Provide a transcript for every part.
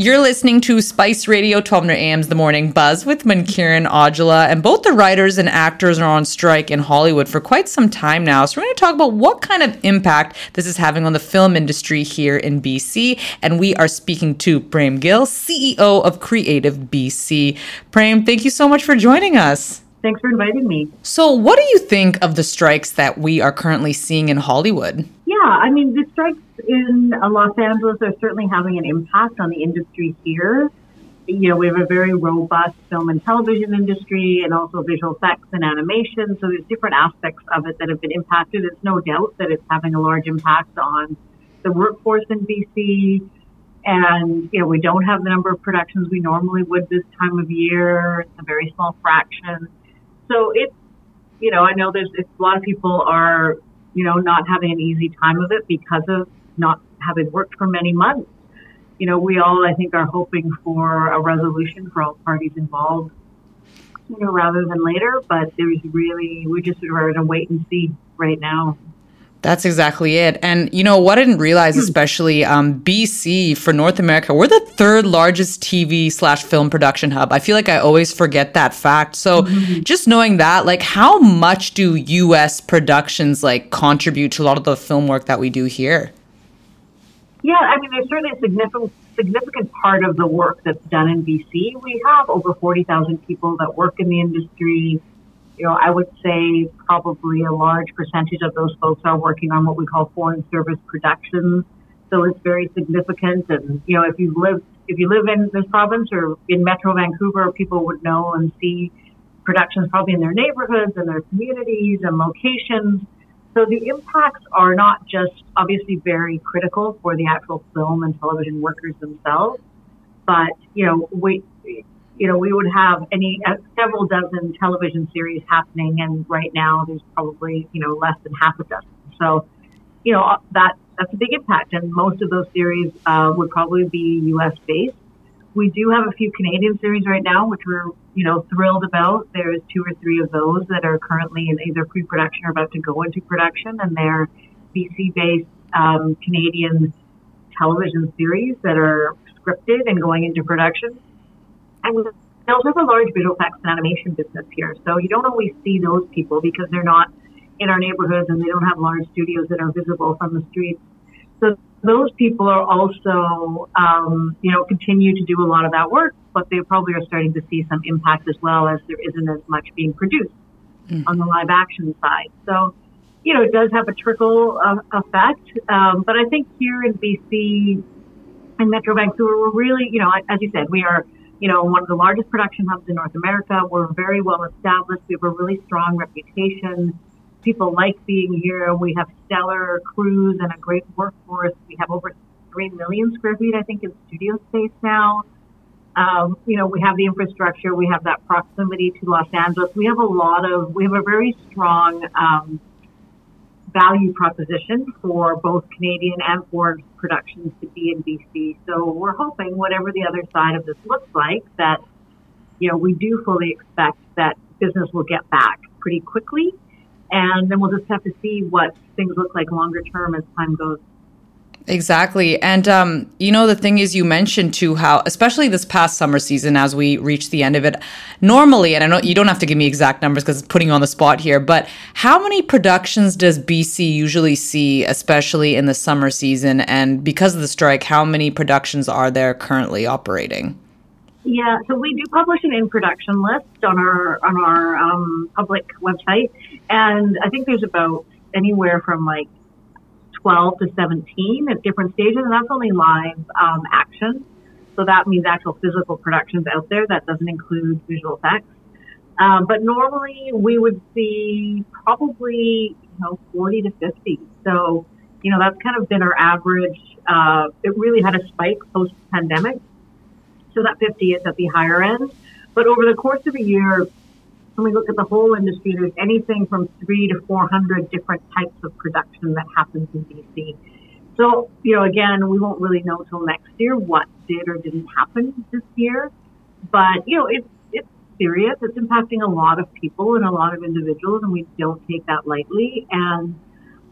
You're listening to Spice Radio 1200 AM's The Morning Buzz with Mankiran Aujla, and both the writers and actors are on strike in Hollywood for quite some time now. So we're going to talk about what kind of impact this is having on the film industry here in BC. And we are speaking to Prem Gill, CEO of Creative BC. Prem, thank you so much for joining us. Thanks for inviting me. So, what do you think of the strikes that we are currently seeing in Hollywood? Yeah, I mean, the strikes in uh, Los Angeles are certainly having an impact on the industry here. You know, we have a very robust film and television industry and also visual effects and animation. So there's different aspects of it that have been impacted. It's no doubt that it's having a large impact on the workforce in BC. And, you know, we don't have the number of productions we normally would this time of year. It's a very small fraction. So it's, you know, I know there's a lot of people are, you know, not having an easy time of it because of not having worked for many months. You know, we all, I think, are hoping for a resolution for all parties involved sooner rather than later. But there's really, we're just sort of are in a wait and see right now. That's exactly it. And you know what I didn't realize, hmm. especially um, BC for North America, we're the third largest TV slash film production hub. I feel like I always forget that fact. So mm-hmm. just knowing that, like, how much do U.S. productions like contribute to a lot of the film work that we do here? Yeah, I mean, there's certainly a significant significant part of the work that's done in BC. We have over 40,000 people that work in the industry. You know, I would say probably a large percentage of those folks are working on what we call foreign service productions. So it's very significant. And, you know, if you live, if you live in this province or in Metro Vancouver, people would know and see productions probably in their neighborhoods and their communities and locations. So the impacts are not just obviously very critical for the actual film and television workers themselves, but you know we you know we would have any uh, several dozen television series happening, and right now there's probably you know less than half a dozen. So you know that that's a big impact, and most of those series uh, would probably be U.S. based. We do have a few Canadian series right now, which we're, you know, thrilled about. There's two or three of those that are currently in either pre-production or about to go into production, and they're BC-based um, Canadian television series that are scripted and going into production. And we also have a large visual effects and animation business here, so you don't always see those people because they're not in our neighborhoods and they don't have large studios that are visible from the streets. So those people are also, um, you know, continue to do a lot of that work, but they probably are starting to see some impact as well as there isn't as much being produced mm. on the live action side. So, you know, it does have a trickle of effect. Um, but I think here in BC and Metro Vancouver, we're really, you know, as you said, we are, you know, one of the largest production hubs in North America. We're very well established. We have a really strong reputation people like being here. We have stellar crews and a great workforce. We have over 3 million square feet, I think, in studio space now. Um, you know, we have the infrastructure. We have that proximity to Los Angeles. We have a lot of, we have a very strong um, value proposition for both Canadian and foreign productions to be in BC. So we're hoping, whatever the other side of this looks like, that, you know, we do fully expect that business will get back pretty quickly and then we'll just have to see what things look like longer term as time goes. Exactly. And, um, you know, the thing is, you mentioned too how, especially this past summer season, as we reach the end of it, normally, and I know you don't have to give me exact numbers because it's putting you on the spot here, but how many productions does BC usually see, especially in the summer season? And because of the strike, how many productions are there currently operating? Yeah, so we do publish an in production list on our on our um, public website, and I think there's about anywhere from like 12 to 17 at different stages, and that's only live um, action. So that means actual physical productions out there. That doesn't include visual effects. Um, but normally we would see probably you know 40 to 50. So you know that's kind of been our average. Uh, it really had a spike post pandemic so that 50 is at the higher end. But over the course of a year, when we look at the whole industry, there's anything from three to 400 different types of production that happens in BC. So, you know, again, we won't really know till next year what did or didn't happen this year. But, you know, it's, it's serious. It's impacting a lot of people and a lot of individuals, and we don't take that lightly. And,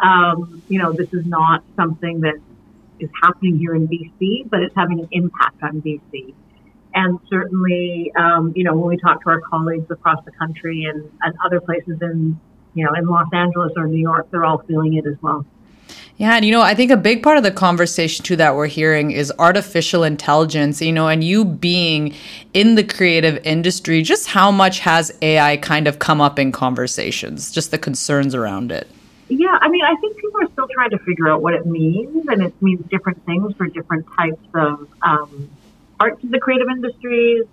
um, you know, this is not something that is happening here in BC, but it's having an impact on BC. And certainly, um, you know, when we talk to our colleagues across the country and, and other places in, you know, in Los Angeles or New York, they're all feeling it as well. Yeah, and you know, I think a big part of the conversation too that we're hearing is artificial intelligence, you know, and you being in the creative industry, just how much has AI kind of come up in conversations, just the concerns around it? Yeah, I mean, I think people are still trying to figure out what it means, and it means different things for different types of um, parts of the creative industries.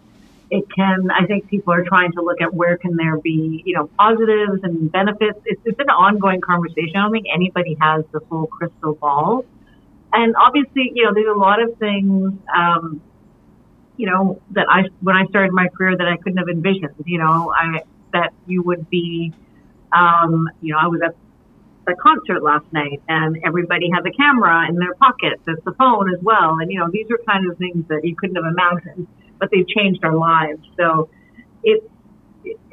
It can, I think people are trying to look at where can there be, you know, positives and benefits. It's, it's an ongoing conversation. I don't think anybody has the full crystal ball. And obviously, you know, there's a lot of things, um, you know, that I, when I started my career that I couldn't have envisioned, you know, I, that you would be, um, you know, I was at the concert last night and everybody has a camera in their pocket that's the phone as well. And, you know, these are kind of things that you couldn't have imagined, but they've changed our lives. So it's,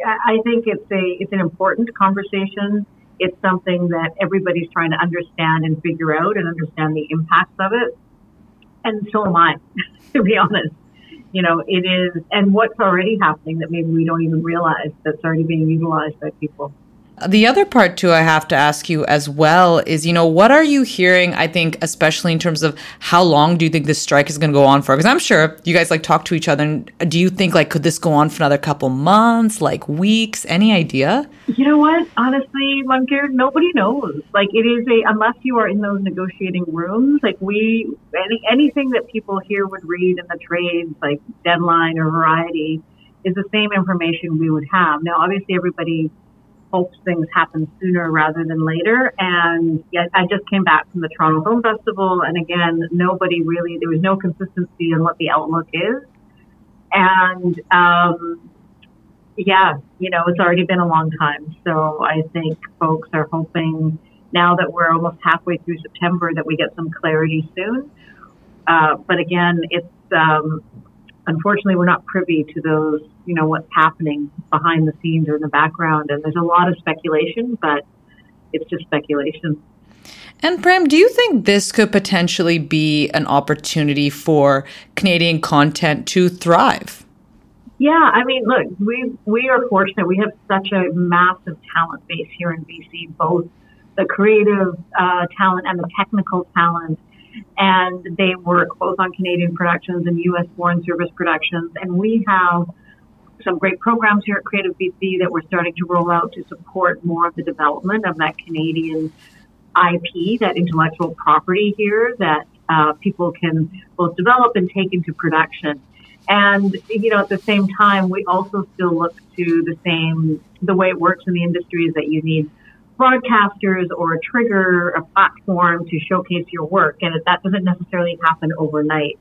I think it's a, it's an important conversation. It's something that everybody's trying to understand and figure out and understand the impacts of it. And so am I, to be honest. You know, it is, and what's already happening that maybe we don't even realize that's already being utilized by people. The other part, too, I have to ask you as well is, you know, what are you hearing? I think, especially in terms of how long do you think this strike is going to go on for? Because I'm sure you guys like talk to each other. And uh, do you think, like, could this go on for another couple months, like weeks? Any idea? You know what? Honestly, Munkir, nobody knows. Like, it is a, unless you are in those negotiating rooms, like, we, any, anything that people here would read in the trades, like Deadline or Variety, is the same information we would have. Now, obviously, everybody hopes things happen sooner rather than later. And I just came back from the Toronto Film Festival, and again, nobody really there was no consistency in what the outlook is. And um, yeah, you know, it's already been a long time, so I think folks are hoping now that we're almost halfway through September that we get some clarity soon. Uh, but again, it's um, unfortunately, we're not privy to those, you know, what's happening behind the scenes or in the background. And there's a lot of speculation, but it's just speculation. And Prem, do you think this could potentially be an opportunity for Canadian content to thrive? Yeah, I mean, look, we we are fortunate. We have such a massive talent base here in BC, both the creative uh, talent and the technical talent and they work both on Canadian productions and U.S. Foreign Service productions. And we have some great programs here at Creative BC that we're starting to roll out to support more of the development of that Canadian IP, that intellectual property here that uh, people can both develop and take into production. And, you know, at the same time, we also still look to the same, the way it works in the industry is that you need broadcasters or a trigger a platform to showcase your work, and that doesn't necessarily happen overnight.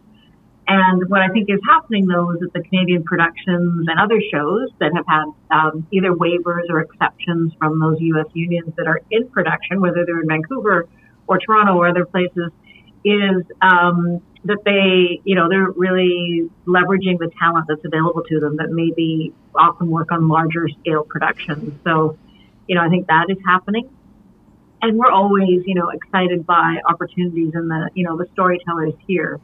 And what I think is happening though is that the Canadian productions and other shows that have had um, either waivers or exceptions from those U.S. unions that are in production, whether they're in Vancouver or Toronto or other places, is um, that they, you know, they're really leveraging the talent that's available to them that maybe often work on larger scale productions. So you know, I think that is happening. And we're always, you know, excited by opportunities and the, you know, the storytellers here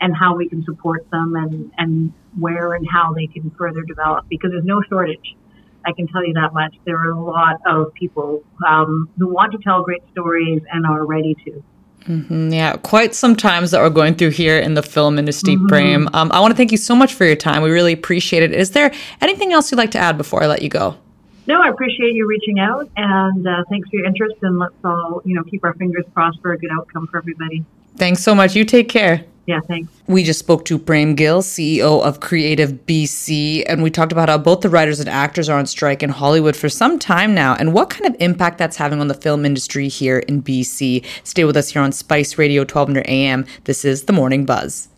and how we can support them and, and where and how they can further develop because there's no shortage. I can tell you that much. There are a lot of people um, who want to tell great stories and are ready to. Mm-hmm, yeah, quite some times that we're going through here in the film industry, mm Um, I want to thank you so much for your time. We really appreciate it. Is there anything else you'd like to add before I let you go? No, I appreciate you reaching out, and uh, thanks for your interest. And let's all, you know, keep our fingers crossed for a good outcome for everybody. Thanks so much. You take care. Yeah, thanks. We just spoke to Prem Gill, CEO of Creative BC, and we talked about how both the writers and actors are on strike in Hollywood for some time now and what kind of impact that's having on the film industry here in BC. Stay with us here on Spice Radio 1200 AM. This is The Morning Buzz.